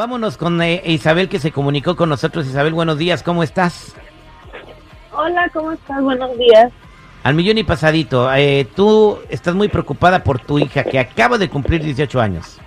Vámonos con eh, Isabel que se comunicó con nosotros. Isabel, buenos días, ¿cómo estás? Hola, ¿cómo estás? Buenos días. Al millón y pasadito, eh, tú estás muy preocupada por tu hija que acaba de cumplir 18 años.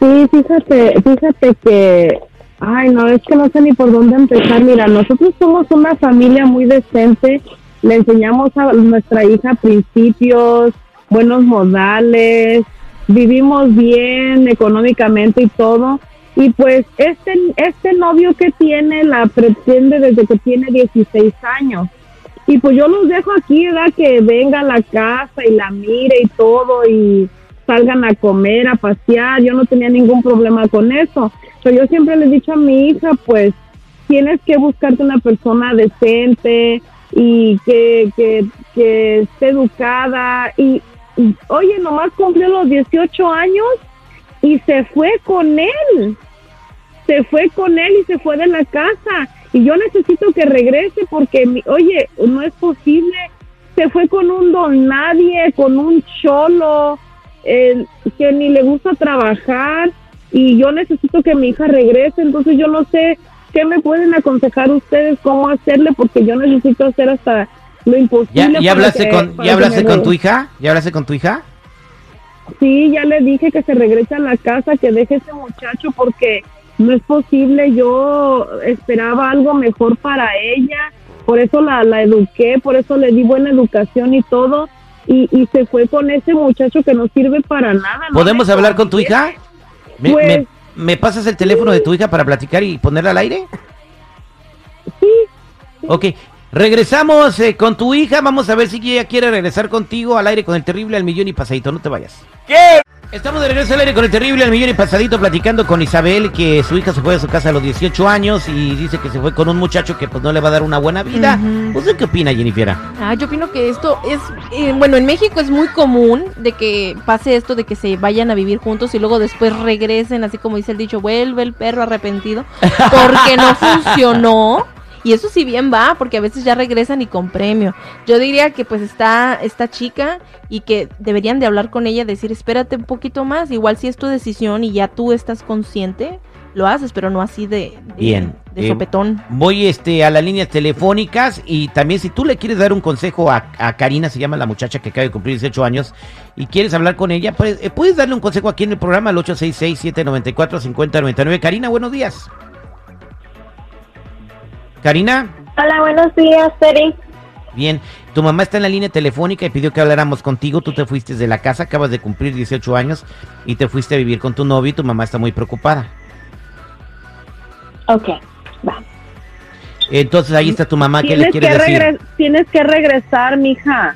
Sí, fíjate, fíjate que, ay, no, es que no sé ni por dónde empezar. Mira, nosotros somos una familia muy decente, le enseñamos a nuestra hija principios, buenos modales, vivimos bien económicamente y todo. Y pues este, este novio que tiene la pretende desde que tiene 16 años. Y pues yo los dejo aquí, ¿verdad? Que venga a la casa y la mire y todo y salgan a comer, a pasear. Yo no tenía ningún problema con eso. Pero yo siempre le he dicho a mi hija, pues tienes que buscarte una persona decente y que, que, que esté educada. Y, oye, nomás cumplió los 18 años y se fue con él. Se fue con él y se fue de la casa. Y yo necesito que regrese porque, mi- oye, no es posible. Se fue con un don nadie, con un cholo, eh, que ni le gusta trabajar. Y yo necesito que mi hija regrese. Entonces yo no sé qué me pueden aconsejar ustedes, cómo hacerle, porque yo necesito hacer hasta lo imposible. ¿Ya, ya hablaste, que- con, ¿ya hablaste con tu hija? ¿Ya hablaste con tu hija? Sí, ya le dije que se regrese a la casa, que deje ese muchacho porque no es posible. Yo esperaba algo mejor para ella, por eso la, la eduqué, por eso le di buena educación y todo. Y, y se fue con ese muchacho que no sirve para nada. ¿no? ¿Podemos hablar con tu hija? ¿Me, Pues- me- me pasas el teléfono de tu hija para platicar y ponerla al aire? Sí, Ok, regresamos eh, con tu hija. Vamos a ver si ella quiere regresar contigo al aire con el terrible al millón y pasadito. No te vayas. ¿Qué? Estamos de regreso al aire con el terrible al millón y pasadito platicando con Isabel que su hija se fue de su casa a los 18 años y dice que se fue con un muchacho que pues no le va a dar una buena vida. Ujú. ¿Usted qué opina, Jennifer? Ah, yo opino que esto es, eh, bueno, en México es muy común de que pase esto de que se vayan a vivir juntos y luego después regresen, así como dice el dicho, vuelve el perro arrepentido, porque no funcionó. Y eso sí bien va, porque a veces ya regresan y con premio. Yo diría que pues está esta chica y que deberían de hablar con ella, decir, espérate un poquito más, igual si es tu decisión y ya tú estás consciente, lo haces, pero no así de, de, Bien, de eh, sopetón. Voy este, a las líneas telefónicas y también si tú le quieres dar un consejo a, a Karina, se llama la muchacha que acaba de cumplir 18 años, y quieres hablar con ella, pues, eh, puedes darle un consejo aquí en el programa al 866-794-5099. Karina, buenos días. Karina, Hola, buenos días, Seri. bien. Tu mamá está en la línea telefónica y pidió que habláramos contigo. Tú te fuiste de la casa, acabas de cumplir 18 años y te fuiste a vivir con tu novio y tu mamá está muy preocupada. Ok, va. Entonces ahí está tu mamá, ¿qué le tienes quieres que, decir? tienes que regresar, mija.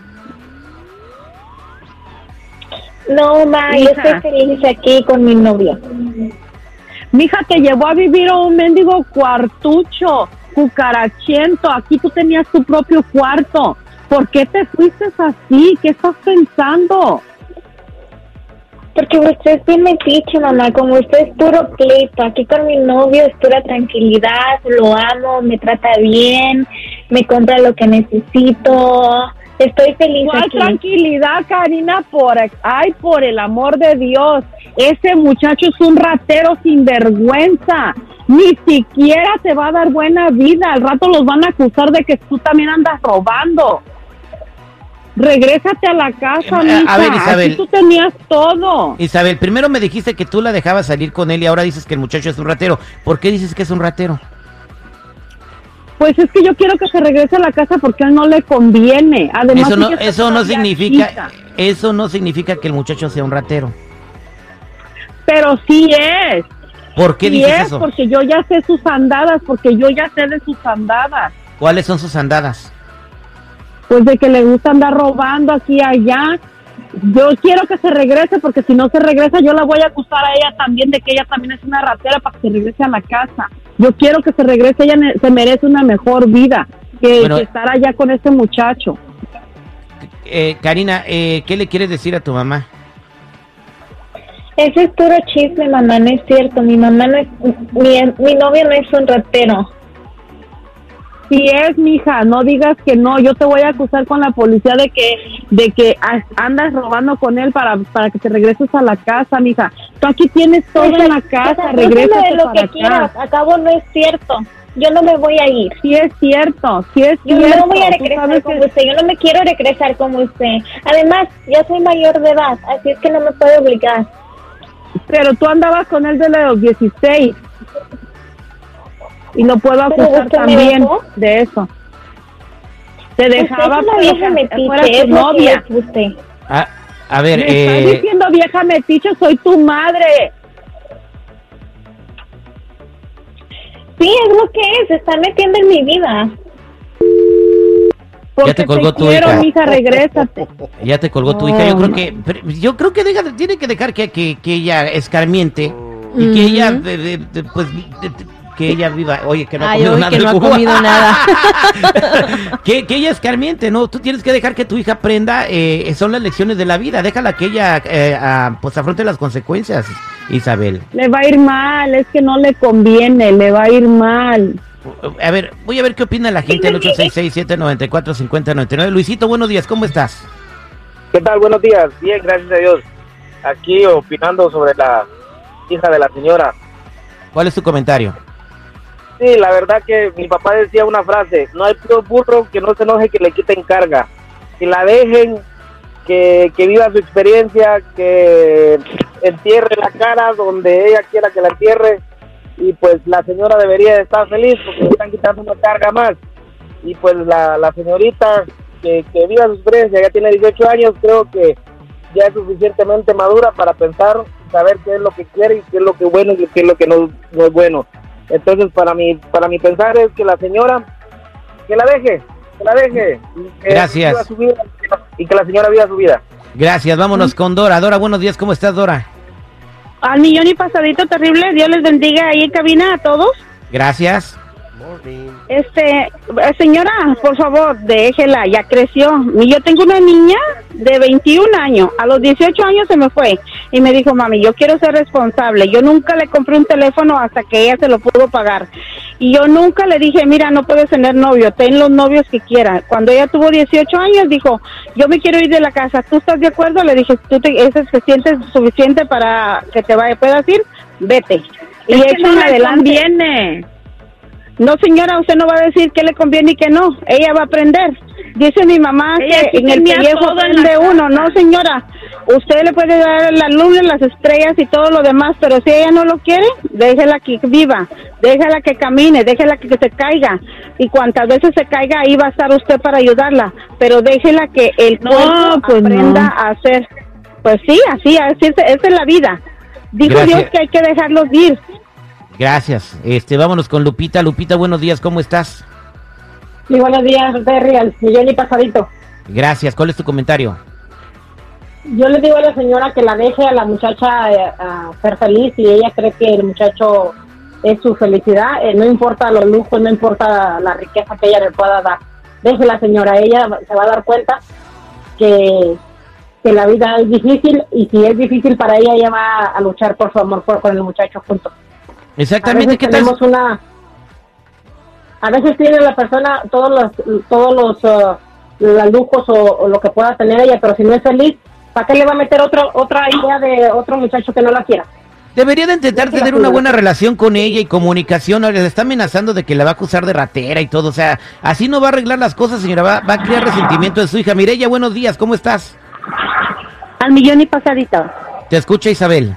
No, ma, yo Hija. estoy feliz aquí con mi novio. Mija te llevó a vivir a un mendigo cuartucho, cucarachiento. Aquí tú tenías tu propio cuarto. ¿Por qué te fuiste así? ¿Qué estás pensando? Porque usted es bien metiche, mamá. Como usted es puro pleito. Aquí con mi novio es pura tranquilidad. Lo amo, me trata bien, me compra lo que necesito. Estoy feliz ¿Cuál aquí. tranquilidad, Karina? Por, ay, por el amor de Dios. Ese muchacho es un ratero sin vergüenza. Ni siquiera te va a dar buena vida. Al rato los van a acusar de que tú también andas robando. Regrésate a la casa, Eh, a mija. ver, Isabel. Aquí tú tenías todo. Isabel, primero me dijiste que tú la dejabas salir con él y ahora dices que el muchacho es un ratero. ¿Por qué dices que es un ratero? Pues es que yo quiero que se regrese a la casa porque a él no le conviene. Además, eso no, eso no significa, chica. eso no significa que el muchacho sea un ratero. Pero sí es. ¿Por qué dices es, eso? porque yo ya sé sus andadas, porque yo ya sé de sus andadas. ¿Cuáles son sus andadas? Pues de que le gusta andar robando aquí y allá. Yo quiero que se regrese porque si no se regresa yo la voy a acusar a ella también de que ella también es una ratera para que se regrese a la casa. Yo quiero que se regrese, ella se merece una mejor vida que, Bueno, que estar allá con ese muchacho. Eh, Karina, eh, ¿qué le quieres decir a tu mamá? Ese es puro chisme, mamá. No es cierto. Mi mamá no es. Mi, mi novio no es un ratero. Así es, mija, no digas que no, yo te voy a acusar con la policía de que de que andas robando con él para, para que te regreses a la casa, mija. Tú aquí tienes todo en la casa, regresa lo que quieras, acabo no es cierto. Yo no me voy a ir. Sí es cierto, sí es yo cierto. no voy a regresar como usted, yo no me quiero regresar como usted. Además, ya soy mayor de edad, así es que no me puede obligar. Pero tú andabas con él desde los 16 y no puedo acusar también de eso. Te dejaba una vieja metiche, es novia. usted. Ah, a ver, Me eh... estás diciendo vieja metiche, soy tu madre. Sí, es lo que es, se está metiendo en mi vida. Porque ya te colgó tu quiero, hija. mija, regrésate. Ya te colgó tu hija. Yo creo que, yo creo que deja, tiene que dejar que, que, que ella escarmiente y que ella, de, de, de, pues, que ella viva, oye, que no ha comido nada. que no ha jugo. comido nada. que, que ella escarmiente, ¿no? Tú tienes que dejar que tu hija aprenda, eh, son las lecciones de la vida. Déjala que ella, eh, a- pues, afronte las consecuencias, Isabel. Le va a ir mal, es que no le conviene, le va a ir mal. A ver, voy a ver qué opina la gente del 866-794-5099. Luisito, buenos días, ¿cómo estás? ¿Qué tal? Buenos días. Bien, gracias a Dios. Aquí opinando sobre la hija de la señora. ¿Cuál es tu comentario? Sí, la verdad que mi papá decía una frase, no hay peor burro que no se enoje que le quiten carga. Que la dejen, que, que viva su experiencia, que entierre la cara donde ella quiera que la entierre. Y pues la señora debería de estar feliz porque le están quitando una carga más. Y pues la, la señorita que, que viva su experiencia, ya tiene 18 años, creo que ya es suficientemente madura para pensar, saber qué es lo que quiere y qué es lo que es bueno y qué es lo que no, no es bueno. Entonces, para mi, para mi pensar es que la señora, que la deje, que la deje. que Gracias. viva su vida y que la señora viva su vida. Gracias, vámonos con Dora. Dora, buenos días, ¿cómo estás, Dora? Al millón y pasadito terrible, Dios les bendiga ahí en cabina a todos. Gracias. Este, eh, señora, por favor, déjela, ya creció. Yo tengo una niña de 21 años, a los 18 años se me fue y me dijo, mami, yo quiero ser responsable. Yo nunca le compré un teléfono hasta que ella se lo pudo pagar. Y yo nunca le dije, mira, no puedes tener novio, ten los novios que quieras. Cuando ella tuvo 18 años, dijo, yo me quiero ir de la casa, ¿tú estás de acuerdo? Le dije, ¿tú te, eso te sientes suficiente para que te vaya, puedas ir? Vete. Y Es que no le adelante. conviene. No, señora, usted no va a decir qué le conviene y qué no. Ella va a aprender. Dice mi mamá Ella que en el pellejo aprende uno. No, señora. Usted le puede dar la luna, las estrellas y todo lo demás, pero si ella no lo quiere, déjela que viva, déjala que camine, déjela que, que se caiga. Y cuantas veces se caiga, ahí va a estar usted para ayudarla. Pero déjela que el No, cuerpo pues aprenda no. a hacer. Pues sí, así, así es, esa es la vida. Dijo Gracias. Dios que hay que dejarlos ir. Gracias. Este, vámonos con Lupita. Lupita, buenos días, ¿cómo estás? Y buenos días, Terry, al millón y pasadito. Gracias. ¿Cuál es tu comentario? Yo le digo a la señora que la deje a la muchacha eh, a ser feliz y ella cree que el muchacho es su felicidad. eh, no importa los lujos, no importa la riqueza que ella le pueda dar. Deje la señora, ella se va a dar cuenta que, que la vida es difícil y si es difícil para ella, ella va a luchar por su amor por, con el muchacho juntos. Exactamente, ¿qué tal? tenemos una... A veces tiene la persona todos los, todos los, uh, los lujos o, o lo que pueda tener ella, pero si no es feliz, ¿para qué le va a meter otro, otra idea de otro muchacho que no la quiera? Debería de intentar Déjela tener una buena relación con ella y comunicación. Ahora le está amenazando de que la va a acusar de ratera y todo. O sea, así no va a arreglar las cosas, señora. Va, va a crear resentimiento de su hija. Mireya, buenos días, ¿cómo estás? Al millón y pasadito. Te escucha Isabel.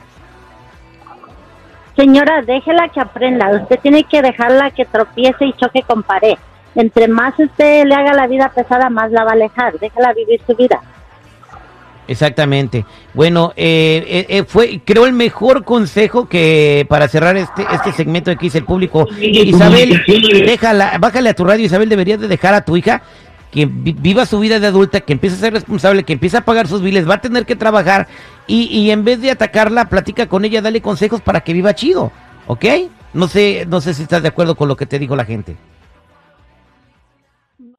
Señora, déjela que aprenda. Usted tiene que dejarla que tropiece y choque con pared. Entre más usted le haga la vida pesada, más la va a alejar. Déjala vivir su vida. Exactamente. Bueno, eh, eh, eh, fue, creo, el mejor consejo que para cerrar este este segmento de que hice el público. Isabel, déjala, bájale a tu radio, Isabel, deberías de dejar a tu hija que vi- viva su vida de adulta, que empiece a ser responsable, que empiece a pagar sus biles, va a tener que trabajar y, y en vez de atacarla, platica con ella, dale consejos para que viva chido, ¿ok? No sé, no sé si estás de acuerdo con lo que te dijo la gente.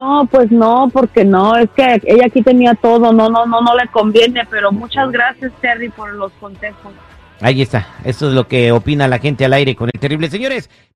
No, pues no, porque no, es que ella aquí tenía todo, no, no, no, no le conviene, pero muchas gracias, Terry, por los consejos. Ahí está, eso es lo que opina la gente al aire con el terrible. Señores,